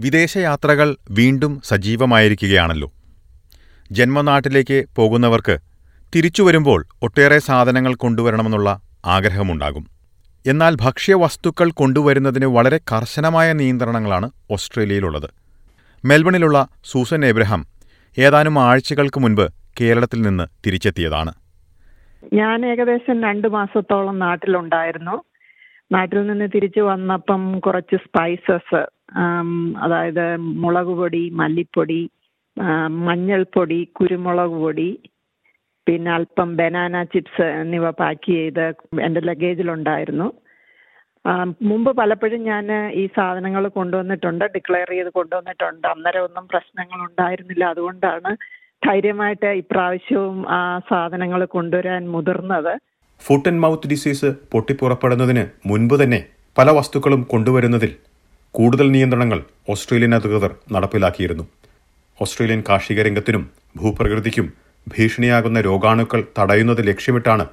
വിദേശയാത്രകൾ വീണ്ടും സജീവമായിരിക്കുകയാണല്ലോ. ജന്മനാട്ടിലേക്ക് പോകുന്നവർക്ക് തിരിച്ചു വരുമ്പോൾ ഒട്ടേറെ സാധനങ്ങൾ കൊണ്ടുവരണമെന്നുള്ള ആഗ്രഹമുണ്ടാകും. എന്നാൽ ഭക്ഷ്യവസ്തുക്കൾ കൊണ്ടുവരുന്നതിന് വളരെ കർശനമായ നിയന്ത്രണങ്ങളാണ് ഓസ്ട്രേലിയയിലുള്ളത്. മെൽബണിലുള്ള സൂസൻ എബ്രഹാം ഏതാനും ആഴ്ചകൾക്ക് മുൻപ് കേരളത്തിൽ നിന്ന് തിരിച്ചെത്തിയതാണ്. ഞാൻ ഏകദേശം രണ്ടു മാസത്തോളം നാട്ടിലുണ്ടായിരുന്നു. നാട്ടിൽ നിന്ന് തിരിച്ചു വന്നപ്പം കുറച്ച് സ്പൈസസ് അതായത് മുളക് പൊടി മല്ലിപ്പൊടി മഞ്ഞൾപ്പൊടി കുരുമുളക് പൊടി പിന്നെ അല്പം ബനാന ചിപ്സ് എന്നിവ പാക്ക് ചെയ്ത് എന്റെ ലഗേജിലുണ്ടായിരുന്നു മുമ്പ് പലപ്പോഴും ഞാൻ ഈ സാധനങ്ങൾ കൊണ്ടുവന്നിട്ടുണ്ട് ഡിക്ലെയർ ചെയ്ത് കൊണ്ടുവന്നിട്ടുണ്ട്. അന്നേരം ഒന്നും പ്രശ്നങ്ങൾ ഉണ്ടായിരുന്നില്ല. അതുകൊണ്ടാണ് ധൈര്യമായിട്ട് ഇപ്രാവശ്യവും ആ സാധനങ്ങൾ കൊണ്ടുവരാൻ മുതിർന്നത്. ഫുട്ട് ആൻഡ് മൗത്ത് ഡിസീസ് പൊട്ടിപ്പുറപ്പെടുന്നതിന് മുൻപ് തന്നെ പല വസ്തുക്കളും കൊണ്ടുവരുന്നതിൽ കൂടുതൽ നിയന്ത്രണങ്ങൾ ഓസ്ട്രേലിയൻ അധികൃതർ നടപ്പിലാക്കിയിരുന്നു. ഓസ്ട്രേലിയൻ കാർഷിക രംഗത്തിനും ഭൂപ്രകൃതിക്കും ഭീഷണിയാകുന്ന രോഗാണുക്കൾ തടയുന്നത് ലക്ഷ്യമിട്ടാണ്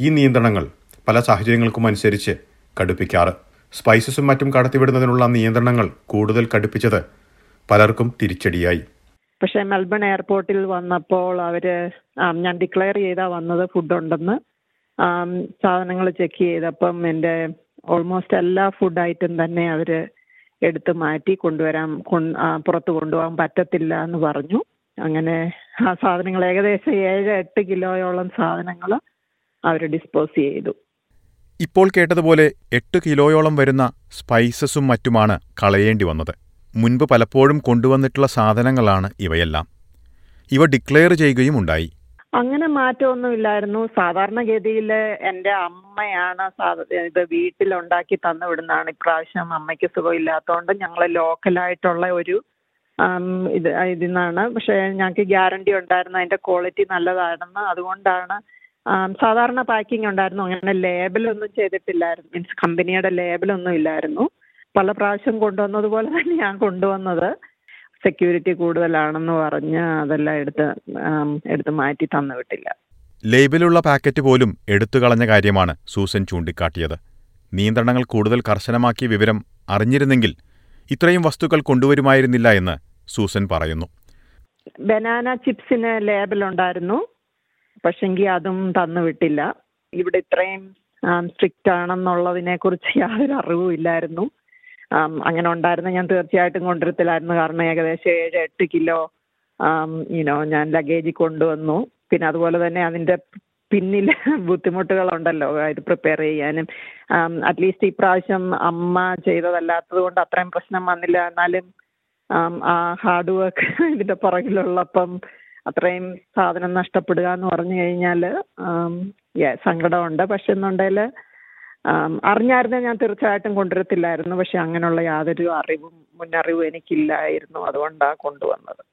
ഈ നിയന്ത്രണങ്ങൾ പല സാഹചര്യങ്ങൾക്കും അനുസരിച്ച് കടുപ്പിക്കാറ്. സ്പൈസസും മറ്റും കടത്തിവിടുന്നതിനുള്ള നിയന്ത്രണങ്ങൾ കൂടുതൽ കടുപ്പിച്ചത് പലർക്കും തിരിച്ചടിയായി. പക്ഷേ മെൽബൺ എയർപോർട്ടിൽ വന്നപ്പോൾ അവർ ഞാൻ ഡിക്ലെയർ ചെയ്താ വന്നത് ഫുഡ് ഉണ്ടെന്ന്. സാധനങ്ങൾ ചെക്ക് ചെയ്തപ്പം എന്റെ ഓൾമോസ്റ്റ് എല്ലാ ഫുഡ് ഐറ്റം തന്നെ അവർ എടുത്ത് മാറ്റി കൊണ്ടുവരാൻ പുറത്ത് കൊണ്ടുപോകാൻ പറ്റത്തില്ല എന്ന് പറഞ്ഞു. അങ്ങനെ ആ സാധനങ്ങൾ ഏകദേശം ഏഴ് എട്ട് കിലോയോളം സാധനങ്ങൾ അവർ ഡിസ്പോസ് ചെയ്തു. ഇപ്പോൾ കേട്ടതുപോലെ എട്ട് കിലോയോളം വരുന്ന സ്പൈസസും മറ്റുമാണ് കളയേണ്ടി വന്നത്. മുൻപ് പലപ്പോഴും കൊണ്ടുവന്നിട്ടുള്ള സാധനങ്ങളാണ് ഇവയെല്ലാം. ഇവ ഡിക്ലെയർ ചെയ്യുകയും ഉണ്ടായി. അങ്ങനെ മാറ്റമൊന്നും ഇല്ലായിരുന്നു സാധാരണഗതിയിൽ എന്റെ അമ്മയാണ് ഇത് വീട്ടിലുണ്ടാക്കി തന്നു വിടുന്നതാണ് ഇപ്രാവശ്യം അമ്മയ്ക്ക് സുഖമില്ലാത്തതുകൊണ്ട് ഞങ്ങൾ ലോക്കലായിട്ടുള്ള ഒരു ഇത് ഇതിൽ നിന്നാണ് പക്ഷേ ഞങ്ങൾക്ക് ഗ്യാരണ്ടി ഉണ്ടായിരുന്നു. അതിന്റെ ക്വാളിറ്റി നല്ലതാണെന്ന് അതുകൊണ്ടാണ് സാധാരണ പാക്കിംഗ് ഉണ്ടായിരുന്നു. അങ്ങനെ ലേബലൊന്നും ചെയ്തിട്ടില്ലായിരുന്നു. മീൻസ് കമ്പനിയുടെ ലേബലൊന്നും ഇല്ലായിരുന്നു. പല പ്രാവശ്യം കൊണ്ടുവന്നതുപോലെ തന്നെ ഞാൻ കൊണ്ടുവന്നത്. സെക്യൂരിറ്റി കൂടുതലാണെന്ന് പറഞ്ഞ് അതെല്ലാം എടുത്ത് എടുത്ത് മാറ്റി തന്നു വിട്ടില്ല. ലേബിലുള്ള പാക്കറ്റ് പോലും എടുത്തു കളഞ്ഞ കാര്യമാണ് സൂസൻ ചൂണ്ടിക്കാട്ടിയത്. നിയന്ത്രണങ്ങൾ കൂടുതൽ കർശനമാക്കിയ വിവരം അറിഞ്ഞിരുന്നെങ്കിൽ ഇത്രയും വസ്തുക്കൾ കൊണ്ടുവരുമായിരുന്നില്ല എന്ന് സൂസൻ പറയുന്നു. ബനാന ചിപ്സിന് ലേബൽ ഉണ്ടായിരുന്നു. പക്ഷെങ്കിൽ അതും തന്നു വിട്ടില്ല. ഇവിടെ ഇത്രയും സ്ട്രിക്റ്റ് ആണെന്നുള്ളതിനെ കുറിച്ച് യാതൊരു അറിവും ഇല്ലായിരുന്നു. അങ്ങനെ ഉണ്ടായിരുന്ന ഞാൻ തീർച്ചയായിട്ടും കൊണ്ടുവരത്തില്ലായിരുന്നു കാരണം ഏകദേശം ഏഴ് എട്ട് കിലോ യുനോ ഞാൻ ലഗേജിൽ കൊണ്ടുവന്നു. പിന്നെ അതുപോലെ തന്നെ അതിന്റെ പിന്നിൽ ബുദ്ധിമുട്ടുകളുണ്ടല്ലോ ഇത് പ്രിപ്പയർ ചെയ്യാനും. അറ്റ്ലീസ്റ്റ് ഇപ്രാവശ്യം അമ്മ ചെയ്തതല്ലാത്തത് കൊണ്ട് അത്രയും പ്രശ്നം വന്നില്ല. എന്നാലും ആ ഹാർഡ് വർക്ക് ഇതിന്റെ പുറകിലുള്ളപ്പം അത്രയും സാധനം നഷ്ടപ്പെടുക എന്ന് പറഞ്ഞു കഴിഞ്ഞാൽ സങ്കടമുണ്ട്. പക്ഷെ എന്നുണ്ടെങ്കിൽ അറിഞ്ഞായിരുന്നെ ഞാൻ തീർച്ചയായിട്ടും കൊണ്ടുവരത്തില്ലായിരുന്നു. പക്ഷെ അങ്ങനെയുള്ള യാതൊരു അറിവും മുന്നറിവും എനിക്കില്ലായിരുന്നു. അതുകൊണ്ടാണ് കൊണ്ടുവന്നത്.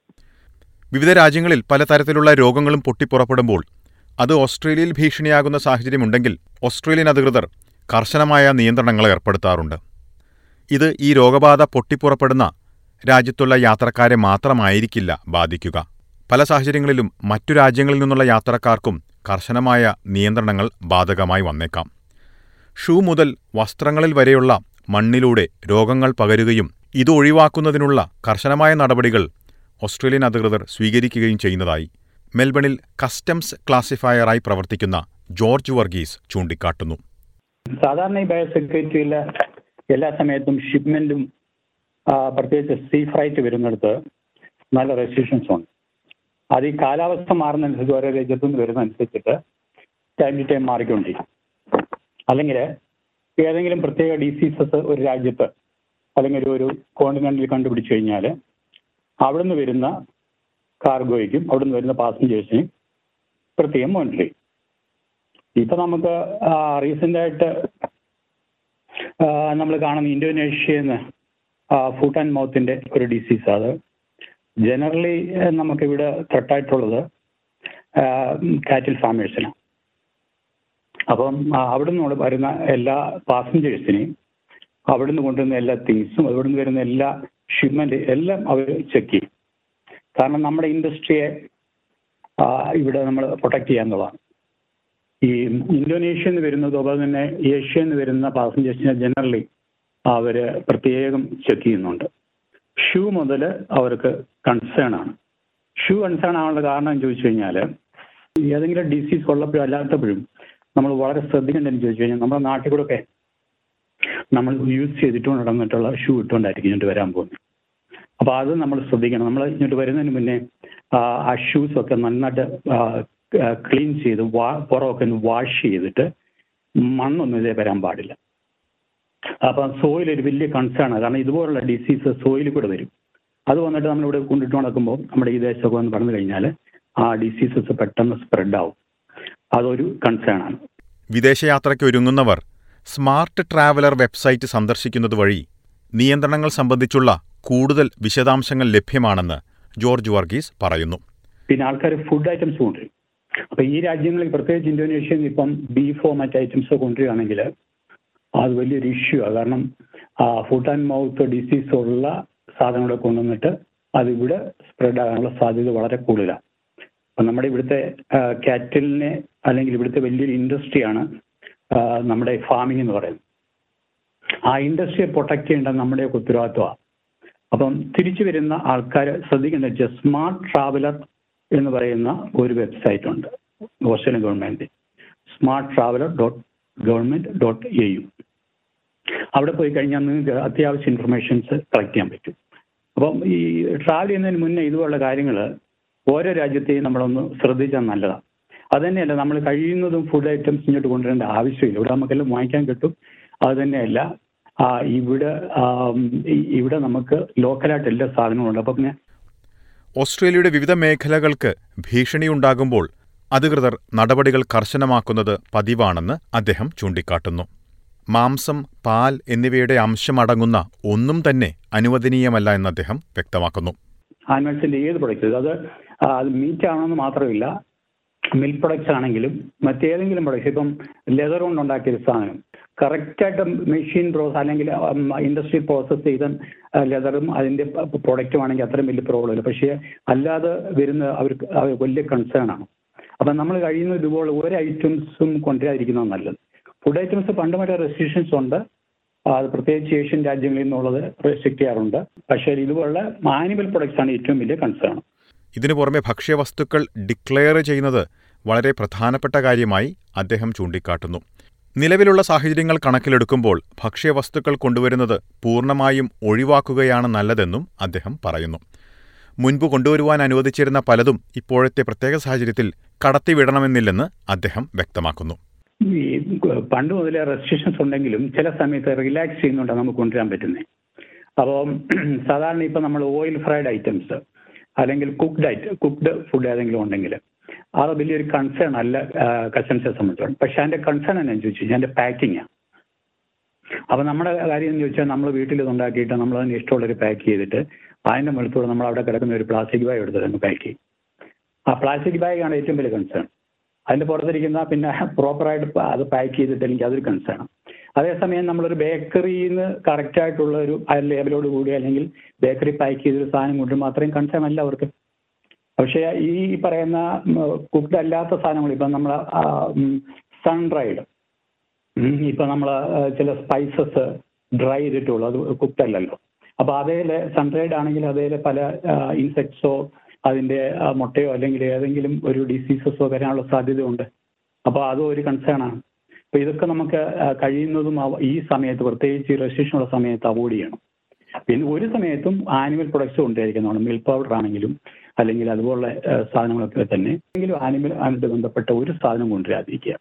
വിവിധ രാജ്യങ്ങളിൽ പലതരത്തിലുള്ള രോഗങ്ങളും പൊട്ടിപ്പുറപ്പെടുമ്പോൾ അത് ഓസ്ട്രേലിയയിൽ ഭീഷണിയാകുന്ന സാഹചര്യമുണ്ടെങ്കിൽ ഓസ്ട്രേലിയൻ അധികൃതർ കർശനമായ നിയന്ത്രണങ്ങൾ ഏർപ്പെടുത്താറുണ്ട്. ഇത് ഈ രോഗബാധ പൊട്ടിപ്പുറപ്പെടുന്ന രാജ്യത്തുള്ള യാത്രക്കാരെ മാത്രമായിരിക്കില്ല ബാധിക്കുക. പല സാഹചര്യങ്ങളിലും മറ്റു രാജ്യങ്ങളിൽ നിന്നുള്ള യാത്രക്കാർക്കും കർശനമായ നിയന്ത്രണങ്ങൾ ബാധകമായി വന്നേക്കാം. ഷൂ മുതൽ വസ്ത്രങ്ങളിൽ വരെയുള്ള മണ്ണിലൂടെ രോഗങ്ങൾ പകരുകയും ഇത് ഒഴിവാക്കുന്നതിനുള്ള കർശനമായ നടപടികൾ ഓസ്ട്രേലിയൻ അധികൃതർ സ്വീകരിക്കുകയും ചെയ്യുന്നതായി മെൽബണിൽ കസ്റ്റംസ് ക്ലാസിഫയറായി പ്രവർത്തിക്കുന്ന ജോർജ് വർഗീസ് ചൂണ്ടിക്കാട്ടുന്നു. സാധാരണ ഈ ബയോസെക്യൂരിറ്റിയിൽ എല്ലാ സമയത്തും ഷിപ്മെന്റും പ്രത്യേകിച്ച് സീ ഫ്രൈറ്റ് വരുന്നിടത്ത് നല്ല റെസ്ട്രിക്ഷൻസ് ഉണ്ട്. അത് ഈ കാലാവസ്ഥ മാറുന്നതനുസരിച്ച് ഓരോ രാജ്യത്തുനിന്ന് വരുന്നതനുസരിച്ചിട്ട് ടൈം ടു ടൈം മാറിക്കൊണ്ടിരിക്കും. അല്ലെങ്കിൽ ഏതെങ്കിലും പ്രത്യേക ഡിസീസസ് ഒരു രാജ്യത്ത് അല്ലെങ്കിൽ ഒരു ഒരു കോണ്ടിനെന്റിൽ കണ്ടുപിടിച്ചു കഴിഞ്ഞാൽ അവിടുന്ന് വരുന്ന കാർഗോയ്ക്കും അവിടുന്ന് വരുന്ന പാസഞ്ചേഴ്സിനും പ്രത്യേകം മോണിറ്റർ ചെയ്യും ഇപ്പൊ നമുക്ക് റീസെന്റ് ആയിട്ട് നമ്മൾ കാണുന്ന ഇന്തോനേഷ്യയിൽ നിന്ന് ഫുട്ട് ആൻഡ് മൗത്തിന്റെ ഒരു ഡിസീസ് അത്. ജനറലി നമുക്കിവിടെ ത്രട്ടായിട്ടുള്ളത് കാറ്റിൽ ഫാമേഴ്സിന് അപ്പം അവിടെ വരുന്ന എല്ലാ പാസഞ്ചേഴ്സിനെയും അവിടുന്ന് കൊണ്ടുവരുന്ന എല്ലാ തിങ്സും അവിടുന്ന് വരുന്ന എല്ലാ ഷിപ്മെന്റ് എല്ലാം അവർ ചെക്ക് ചെയ്യും. കാരണം നമ്മുടെ ഇൻഡസ്ട്രിയെ ഇവിടെ നമ്മൾ പ്രൊട്ടക്ട് ചെയ്യാന്നുള്ളതാണ് ഈ ഇന്തോനേഷ്യയിൽ നിന്ന് വരുന്നത് അതുപോലെ തന്നെ ഏഷ്യയിൽ നിന്ന് വരുന്ന പാസഞ്ചേഴ്സിനെ ജനറലി അവർ പ്രത്യേകം ചെക്ക് ചെയ്യുന്നുണ്ട്. ഷൂ മുതൽ അവർക്ക് കൺസേൺ ആണ്. ഷൂ കൺസേൺ ആവാനുള്ള കാരണം ചോദിച്ചു കഴിഞ്ഞാൽ ഏതെങ്കിലും ഡിസീസ് ഉള്ളപ്പോഴും അല്ലാത്തപ്പോഴും നമ്മൾ വളരെ ശ്രദ്ധിക്കേണ്ടതെന്ന് ചോദിച്ചു കഴിഞ്ഞാൽ നമ്മുടെ നാട്ടിൽ കൂടെ ഒക്കെ നമ്മൾ യൂസ് ചെയ്തിട്ടുകൊണ്ട് നടന്നിട്ടുള്ള ഷൂ ഇട്ടുകൊണ്ടായിരിക്കും ഇങ്ങോട്ട് വരാൻ പോകുന്നത്. അപ്പൊ അത് നമ്മൾ ശ്രദ്ധിക്കണം. നമ്മൾ ഇങ്ങോട്ട് വരുന്നതിന് മുന്നേ ആ, ഷൂസ് ഒക്കെ നന്നായിട്ട് ക്ലീൻ ചെയ്ത് വാ പുറമൊക്കെ വാഷ് ചെയ്തിട്ട് മണ്ണൊന്നും ഇതേ വരാൻ പാടില്ല. അപ്പൊ സോയിൽ ഒരു വലിയ കൺസേൺ ആണ്. കാരണം ഇതുപോലുള്ള ഡിസീസ് സോയിലിൽ കൂടെ വരും. അത് വന്നിട്ട് നമ്മൾ ഇവിടെ കൊണ്ടിട്ട് നടക്കുമ്പോൾ നമ്മുടെ ഈ ദേശമൊക്കെ വന്ന് പറഞ്ഞു കഴിഞ്ഞാൽ ആ ഡിസീസസ് പെട്ടെന്ന് സ്പ്രെഡ് ആവും. അതൊരു കൺസേൺ ആണ്. വിദേശയാത്രയ്ക്ക് ഒരുങ്ങുന്നവർ സ്മാർട്ട് ട്രാവലർ വെബ്സൈറ്റ് സന്ദർശിക്കുന്നത് വഴി നിയന്ത്രണങ്ങൾ സംബന്ധിച്ചുള്ള കൂടുതൽ വിശദാംശങ്ങൾ ലഭ്യമാണെന്ന് ജോർജ് വർഗീസ് പറയുന്നു. പിന്നെ ആൾക്കാർ ഫുഡ് ഐറ്റംസ് കൊണ്ടുവരും. അപ്പൊ ഈ രാജ്യങ്ങളിൽ പ്രത്യേകിച്ച് ഇന്തോനേഷ്യയിൽ ഇപ്പം ബീഫോ മറ്റ് ഐറ്റംസോ കൊണ്ടുവരികയാണെങ്കിൽ അത് വലിയൊരു ഇഷ്യൂ ആണ് കാരണം ഫുഡ് ആൻഡ് മൗത്ത് ഡിസീസ് ഉള്ള സാധനങ്ങളെ കൊണ്ടുവന്നിട്ട് അത് ഇവിടെ സ്പ്രെഡ് ആകാനുള്ള സാധ്യത വളരെ കൂടുതലാണ്. അപ്പൊ നമ്മുടെ ഇവിടുത്തെ കാറ്റലിനെ അല്ലെങ്കിൽ ഇവിടുത്തെ വലിയൊരു ഇൻഡസ്ട്രിയാണ് നമ്മുടെ ഫാമിംഗ് എന്ന് പറയുന്നത്. ആ ഇൻഡസ്ട്രിയെ പ്രൊട്ടക്ട് ചെയ്യേണ്ട നമ്മുടെയൊക്കെ ഉത്തരവാദിത്വമാണ് അപ്പം തിരിച്ചു വരുന്ന ആൾക്കാർ ശ്രദ്ധിക്കേണ്ട വെച്ചാൽ സ്മാർട്ട് ട്രാവലർ എന്ന് പറയുന്ന ഒരു വെബ്സൈറ്റ് ഉണ്ട് Australian government smart traveller dot government dot A U അവിടെ പോയി കഴിഞ്ഞാൽ നിങ്ങൾക്ക് അത്യാവശ്യം ഇൻഫർമേഷൻസ് കളക്ട് ചെയ്യാൻ പറ്റും. അപ്പം ഈ ട്രാവൽ ചെയ്യുന്നതിന് മുന്നേ ഇതുപോലുള്ള കാര്യങ്ങൾ ഓരോ രാജ്യത്തെയും നമ്മളൊന്ന് ശ്രദ്ധിച്ചാൽ നല്ലതാണ് അത് തന്നെയല്ല നമ്മൾ കഴിയുന്നതും ഫുഡ് ഐറ്റംസ് ഇങ്ങോട്ട് കൊണ്ടുവരേണ്ട ആവശ്യമില്ല. ഇവിടെ നമുക്കെല്ലാം വാങ്ങിക്കാൻ കിട്ടും. അത് തന്നെയല്ല ഇവിടെ ഇവിടെ നമുക്ക് ലോക്കലായിട്ട് എല്ലാ സാധനങ്ങളുണ്ട്. ഉണ്ട് അപ്പം പിന്നെ ഓസ്ട്രേലിയയുടെ വിവിധ മേഖലകൾക്ക് ഭീഷണിയുണ്ടാകുമ്പോൾ അധികൃതർ നടപടികൾ കർശനമാക്കുന്നത് പതിവാണെന്ന് അദ്ദേഹം ചൂണ്ടിക്കാട്ടുന്നു. മാംസം പാൽ എന്നിവയുടെ അംശമടങ്ങുന്ന ഒന്നും തന്നെ അനുവദനീയമല്ല എന്ന് അദ്ദേഹം വ്യക്തമാക്കുന്നു. ആനിമൽസിന്റെ ഏത് പ്രൊഡക്റ്റ് അത് അത് മീറ്റ് ആണെന്ന് മാത്രമില്ല. മിൽക്ക് പ്രൊഡക്ട്സ് ആണെങ്കിലും മറ്റേതെങ്കിലും പ്രൊഡക്ട്സ് ഇപ്പം ലെതർ കൊണ്ട് ഉണ്ടാക്കിയ സാധനം. കറക്റ്റായിട്ട് മെഷീൻ പ്രോസസ് അല്ലെങ്കിൽ ഇൻഡസ്ട്രി പ്രോസസ് ചെയ്ത ലെതറും അതിന്റെ പ്രൊഡക്റ്റും ആണെങ്കിൽ അത്രയും വലിയ പ്രോബ്ലം ഇല്ല. പക്ഷേ അല്ലാതെ വരുന്ന അവർക്ക് അവർ വലിയ കൺസേൺ ആണ്. അപ്പം നമ്മൾ കഴിയുന്ന ഇതുപോലെ ഒരു ഐറ്റംസും കൊണ്ടുവരാതിരിക്കുന്നത് നല്ലത്. ഫുഡ് ഐറ്റംസ് പണ്ട് മറ്റേ റെസ്ട്രിക്ഷൻസ് ഉണ്ട്. അത് പ്രത്യേകിച്ച് ഏഷ്യൻ രാജ്യങ്ങളിൽ നിന്നുള്ളത് റെസ്ട്രിക്ട് ചെയ്യാറുണ്ട്. പക്ഷേ ഇതുപോലുള്ള ആനിമൽ പ്രൊഡക്ട്സ് ആണ് ഏറ്റവും വലിയ കൺസേൺ ഇതിനു പുറമെ ഭക്ഷ്യവസ്തുക്കൾ ഡിക്ലെയർ ചെയ്യുന്നത് വളരെ പ്രധാനപ്പെട്ട കാര്യമായി അദ്ദേഹം ചൂണ്ടിക്കാട്ടുന്നു. നിലവിലുള്ള സാഹചര്യങ്ങൾ കണക്കിലെടുക്കുമ്പോൾ ഭക്ഷ്യവസ്തുക്കൾ കൊണ്ടുവരുന്നത് പൂർണമായും ഒഴിവാക്കുകയാണ് നല്ലതെന്നും അദ്ദേഹം പറയുന്നു. മുൻപ് കൊണ്ടുവരുവാൻ അനുവദിച്ചിരുന്ന പലതും ഇപ്പോഴത്തെ പ്രത്യേക സാഹചര്യത്തിൽ കടത്തിവിടണമെന്നില്ലെന്ന് അദ്ദേഹം വ്യക്തമാക്കുന്നു. പണ്ട് മുതലേ റെസ്ട്രിക്ഷൻസ് ഉണ്ടെങ്കിലും ചില സമയത്ത് റിലാക്സ് ചെയ്യുന്നുണ്ടാണ് നമുക്ക് കൊണ്ടുവരാൻ പറ്റുന്നത് അപ്പോൾ സാധാരണ ഇപ്പം നമ്മൾ ഓയിൽ ഫ്രൈഡ് ഐറ്റംസ് അല്ലെങ്കിൽ കുക്ക്ഡ് ഐറ്റം കുക്ക്ഡ് ഫുഡ് ഏതെങ്കിലും ഉണ്ടെങ്കിൽ അത് വലിയൊരു കൺസേൺ അല്ല കസ്റ്റംസിനെ സംബന്ധിച്ചോളം. പക്ഷെ അതിന്റെ കൺസേൺ എന്നാ ചോദിച്ചു കഴിഞ്ഞാൽ അതിന്റെ പാക്കിങ്ങാണ് അപ്പൊ നമ്മുടെ കാര്യം എന്ന് ചോദിച്ചാൽ നമ്മൾ വീട്ടിൽ ഉണ്ടാക്കിയിട്ട് നമ്മൾ അതിന് ഇഷ്ടമുള്ളൊരു പാക്ക് ചെയ്തിട്ട് അതിന്റെ മുകളിലൂടെ നമ്മൾ അവിടെ കിടക്കുന്ന ഒരു പ്ലാസ്റ്റിക് ബാഗ് എടുത്ത് പാക്ക് ചെയ്യും. ആ പ്ലാസ്റ്റിക് ബാഗാണ് ഏറ്റവും വലിയ കൺസേൺ അതിന്റെ പുറത്തിരിക്കുന്ന പിന്നെ പ്രോപ്പറായിട്ട് അത് പാക്ക് ചെയ്തിട്ട് എനിക്ക് അതൊരു കൺസേൺ അതേസമയം നമ്മളൊരു ബേക്കറിയിൽ നിന്ന് കറക്റ്റ് ആയിട്ടുള്ള ഒരു ലേബലോട് കൂടി അല്ലെങ്കിൽ ബേക്കറി പാക്ക് ചെയ്തൊരു സാധനം കൊണ്ടുവരുമ്പോൾ അത്രയും കൺസേൺ അല്ല അവർക്ക്. പക്ഷേ ഈ പറയുന്ന കുക്ക്ഡ് അല്ലാത്ത സാധനങ്ങൾ ഇപ്പം നമ്മൾ സൺ ഡ്രൈഡ് ഇപ്പം നമ്മൾ ചില സ്പൈസസ് ഡ്രൈ ചെയ്തിട്ടുള്ളൂ അത് കുക്ക്ഡ് അല്ലല്ലോ അപ്പോൾ അതേലെ സൺ ഡ്രൈഡ് ആണെങ്കിൽ അതേലെ പല ഇൻസെക്ട്സോ അതിന്റെ മുട്ടയോ അല്ലെങ്കിൽ ഏതെങ്കിലും ഒരു ഡിസീസസോ വരാനുള്ള സാധ്യതയുണ്ട്. അപ്പോൾ അതും ഒരു കൺസേൺ ആണ്. അപ്പോൾ ഇതൊക്കെ നമുക്ക് കഴിയുന്നതും ഈ സമയത്ത് പ്രത്യേകിച്ച് റെസ്ട്രിക്ഷൻ ഉള്ള സമയത്ത് അവോയ്ഡ് ചെയ്യണം. പിന്നെ ഒരു സമയത്തും ആനിമൽ പ്രൊഡക്ട്സ് കൊണ്ടുവരിക്കുന്നതാണ് മിൽക്ക് പൗഡർ ആണെങ്കിലും അല്ലെങ്കിൽ അതുപോലുള്ള സാധനങ്ങളൊക്കെ തന്നെ എങ്കിലും ആനിമൽ ആയിട്ട് ബന്ധപ്പെട്ട ഒരു സാധനം കൊണ്ടുവരാതിരിക്കുക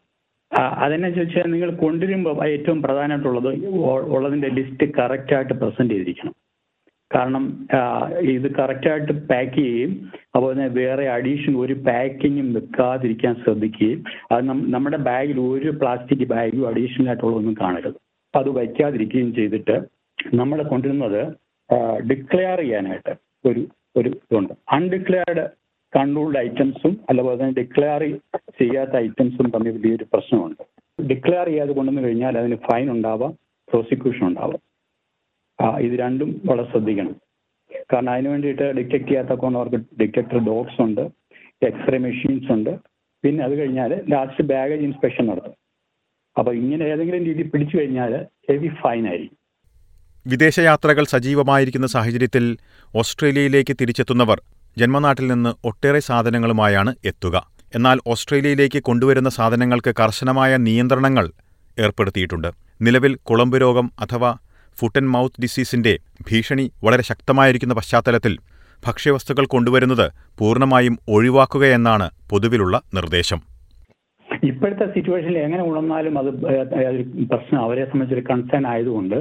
അതെന്നെ ചോദിച്ചാൽ നിങ്ങൾ കൊണ്ടുവരുമ്പോൾ ഏറ്റവും പ്രധാനമായിട്ടുള്ളത് ഉള്ളതിന്റെ ലിസ്റ്റ് കറക്റ്റായിട്ട് പ്രസന്റ് ചെയ്തിരിക്കണം. കാരണം ഇത് കറക്റ്റായിട്ട് പാക്ക് ചെയ്യുകയും അതുപോലെ തന്നെ വേറെ അഡീഷൻ ഒരു പാക്കിങ്ങും വെക്കാതിരിക്കാൻ ശ്രദ്ധിക്കുകയും അത് നമ്മുടെ ബാഗിൽ ഒരു പ്ലാസ്റ്റിക് ബാഗും അഡീഷണൽ ആയിട്ടുള്ളതൊന്നും കാണരുത്. അത് വയ്ക്കാതിരിക്കുകയും ചെയ്തിട്ട് നമ്മൾ കൊണ്ടുവരുന്നത് ഡിക്ലെയർ ചെയ്യാനായിട്ട് ഒരു ഒരു ഇതുണ്ട്. അൺഡിക്ലെയർഡ് കൺട്രോൾഡ് ഐറ്റംസും അതുപോലെ തന്നെ ഡിക്ലെയർ ചെയ്യാത്ത ഐറ്റംസും തമ്മിൽ വലിയൊരു പ്രശ്നമുണ്ട്. ഡിക്ലെയർ ചെയ്യാതെ കൊണ്ടുവന്നു കഴിഞ്ഞാൽ അതിന് ഫൈൻ ഉണ്ടാവാം പ്രോസിക്യൂഷൻ ഉണ്ടാവാം. ഇത് രണ്ടും വളരെ ശ്രദ്ധിക്കണം. കാരണം അതിന് വേണ്ടിയിട്ട് ഡിറ്റക്ട് ചെയ്യാത്ത അവർക്ക് ഡിറ്റക്ടർ ഡോഗ്സ് ഉണ്ട് എക്സ്റേ മെഷീൻസ് ഉണ്ട്. പിന്നെ അത് കഴിഞ്ഞാൽ ലാസ്റ്റ് ബാഗേജ് ഇൻസ്പെക്ഷൻ നടത്തും. അപ്പോൾ ഇങ്ങനെ ഏതെങ്കിലും രീതി പിടിച്ചു കഴിഞ്ഞാൽ ഹെവി ഫൈൻ ആയിരിക്കും. വിദേശയാത്രകൾ സജീവമായിരിക്കുന്ന സാഹചര്യത്തിൽ ഓസ്ട്രേലിയയിലേക്ക് തിരിച്ചെത്തുന്നവർ ജന്മനാട്ടിൽ നിന്ന് ഒട്ടേറെ സാധനങ്ങളുമായാണ് എത്തുക. എന്നാൽ ഓസ്ട്രേലിയയിലേക്ക് കൊണ്ടുവരുന്ന സാധനങ്ങൾക്ക് കർശനമായ നിയന്ത്രണങ്ങൾ ഏർപ്പെടുത്തിയിട്ടുണ്ട്. നിലവിൽ കുളമ്പ് രോഗം അഥവാ ഫുട്ട് ആൻഡ് മൗത്ത് ഡിസീസിന്റെ ഭീഷണി വളരെ ശക്തമായിരിക്കുന്ന പശ്ചാത്തലത്തിൽ ഭക്ഷ്യവസ്തുക്കൾ കൊണ്ടുവരുന്നത് പൂർണമായും ഒഴിവാക്കുകയെന്നാണ് പൊതുവിലുള്ള നിർദ്ദേശം. ഇപ്പോഴത്തെ സിറ്റുവേഷനിൽ എങ്ങനെ ഉണർന്നാലും അത് പ്രശ്നം. അവരെ സംബന്ധിച്ചൊരു കൺസേൺ ആയതുകൊണ്ട്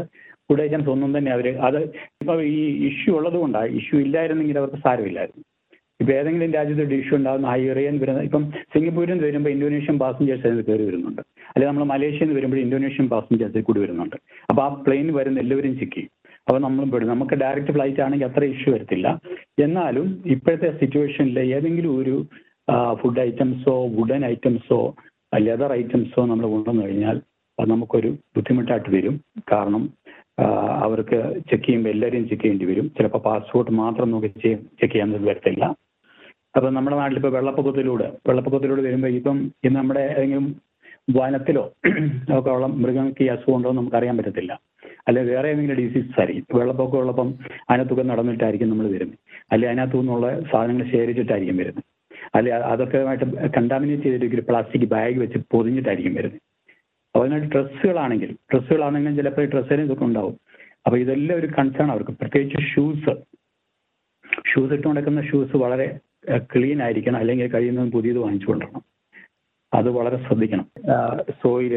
ഫുഡ് ഐറ്റംസ് ഒന്നും തന്നെ അവർ അത് ഇപ്പൊ ഈ ഇഷ്യൂ ഉള്ളത് കൊണ്ടാണ് ഇഷ്യൂ ഇല്ലായിരുന്നെങ്കിൽ അവർക്ക് സാരമില്ലായിരുന്നു. ഇപ്പൊ ഏതെങ്കിലും രാജ്യത്ത് ഒരു ഇഷ്യൂ ഉണ്ടാകുന്ന ഹൈറിയൻ വരുന്ന ഇപ്പം സിംഗപ്പൂരിൽ നിന്ന് വരുമ്പോൾ ഇന്തോനേഷ്യൻ പാസഞ്ചേഴ്സ് അതിന് കയറി വരുന്നുണ്ട്. അല്ലെങ്കിൽ നമ്മൾ മലേഷ്യയിൽ നിന്ന് വരുമ്പോൾ ഇന്തോനേഷ്യൻ പാസഞ്ചേഴ്സ് കൂടി വരുന്നുണ്ട്. അപ്പോൾ ആ പ്ലെയിൻ വരുന്ന എല്ലാവരും ചിക്കി അപ്പോൾ അപ്പൊ നമ്മളും പെടും. നമുക്ക് ഡയറക്റ്റ് ഫ്ലൈറ്റ് ആണെങ്കിൽ അത്ര ഇഷ്യൂ വരത്തില്ല. എന്നാലും ഇപ്പോഴത്തെ സിറ്റുവേഷനിൽ ഏതെങ്കിലും ഒരു ഫുഡ് ഐറ്റംസോ വുഡൻ ഐറ്റംസോ ലെതർ ഐറ്റംസോ നമ്മൾ കൊണ്ടുവന്നു കഴിഞ്ഞാൽ അത് നമുക്കൊരു ബുദ്ധിമുട്ടായിട്ട് വരും. കാരണം അവർക്ക് ചെക്ക് ചെയ്യുമ്പോൾ എല്ലാവരെയും ചെക്ക് ചെയ്യേണ്ടി വരും. ചിലപ്പോൾ പാസ്പോർട്ട് മാത്രം നോക്കി ചെക്ക് ചെയ്യാൻ വരത്തില്ല. അപ്പം നമ്മുടെ നാട്ടിലിപ്പോൾ വെള്ളപ്പൊക്കത്തിലൂടെ വെള്ളപ്പൊക്കത്തിലൂടെ വരുമ്പോൾ ഇപ്പം ഇന്ന് നമ്മുടെ ഏതെങ്കിലും വനത്തിലോ ഒക്കെ ഉള്ള മൃഗങ്ങൾക്ക് ഈ അസുഖം ഉണ്ടോ നമുക്ക് അറിയാൻ പറ്റത്തില്ല. അല്ലെ വേറെ ഏതെങ്കിലും ഡിസീസ് ആയിരിക്കും. വെള്ളപ്പൊക്കം ഉള്ളപ്പം അതിനകത്തൊക്കെ നടന്നിട്ടായിരിക്കും നമ്മൾ വരുന്നത് അല്ലെ അതിനകത്തു നിന്നുള്ള സാധനങ്ങൾ ശേഖരിച്ചിട്ടായിരിക്കും വരുന്നത് അല്ലെ അതൊക്കെ കണ്ടാമിനേറ്റ് ചെയ്തിട്ട് ഒരു പ്ലാസ്റ്റിക് ബാഗ് വെച്ച് പൊതിഞ്ഞിട്ടായിരിക്കും വരുന്നത് അപ്പോൾ അതിനായിട്ട് ഡ്രസ്സുകളാണെങ്കിൽ ഡ്രസ്സുകളാണെങ്കിലും ചിലപ്പോൾ ഡ്രസ്സിന് ഇതൊക്കെ ഉണ്ടാവും. അപ്പോൾ ഇതെല്ലാം ഒരു കൺസേൺ അവർക്ക്. പ്രത്യേകിച്ച് ഷൂസ് ഷൂസ് ഇട്ട് നടക്കുന്ന ഷൂസ് വളരെ ക്ലീൻ ആയിരിക്കണം അല്ലെങ്കിൽ കഴിയുന്നതും പുതിയത് വാങ്ങിച്ചു കൊണ്ടുവരണം അത് വളരെ ശ്രദ്ധിക്കണം. സോയിൽ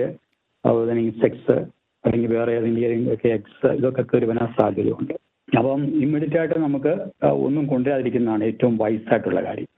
അതുപോലെ തന്നെ ഇൻസെക്ട്സ് അല്ലെങ്കിൽ വേറെ ഏതെങ്കിലും ഒക്കെ എക്സ് ഇതൊക്കെ കയറി വരാൻ സാധ്യതയുണ്ട്. അപ്പം ഇമ്മീഡിയറ്റ് ആയിട്ട് നമുക്ക് ഒന്നും കൊണ്ടുവരാതിരിക്കുന്നതാണ് ഏറ്റവും വൈസ് ആയിട്ടുള്ള കാര്യം.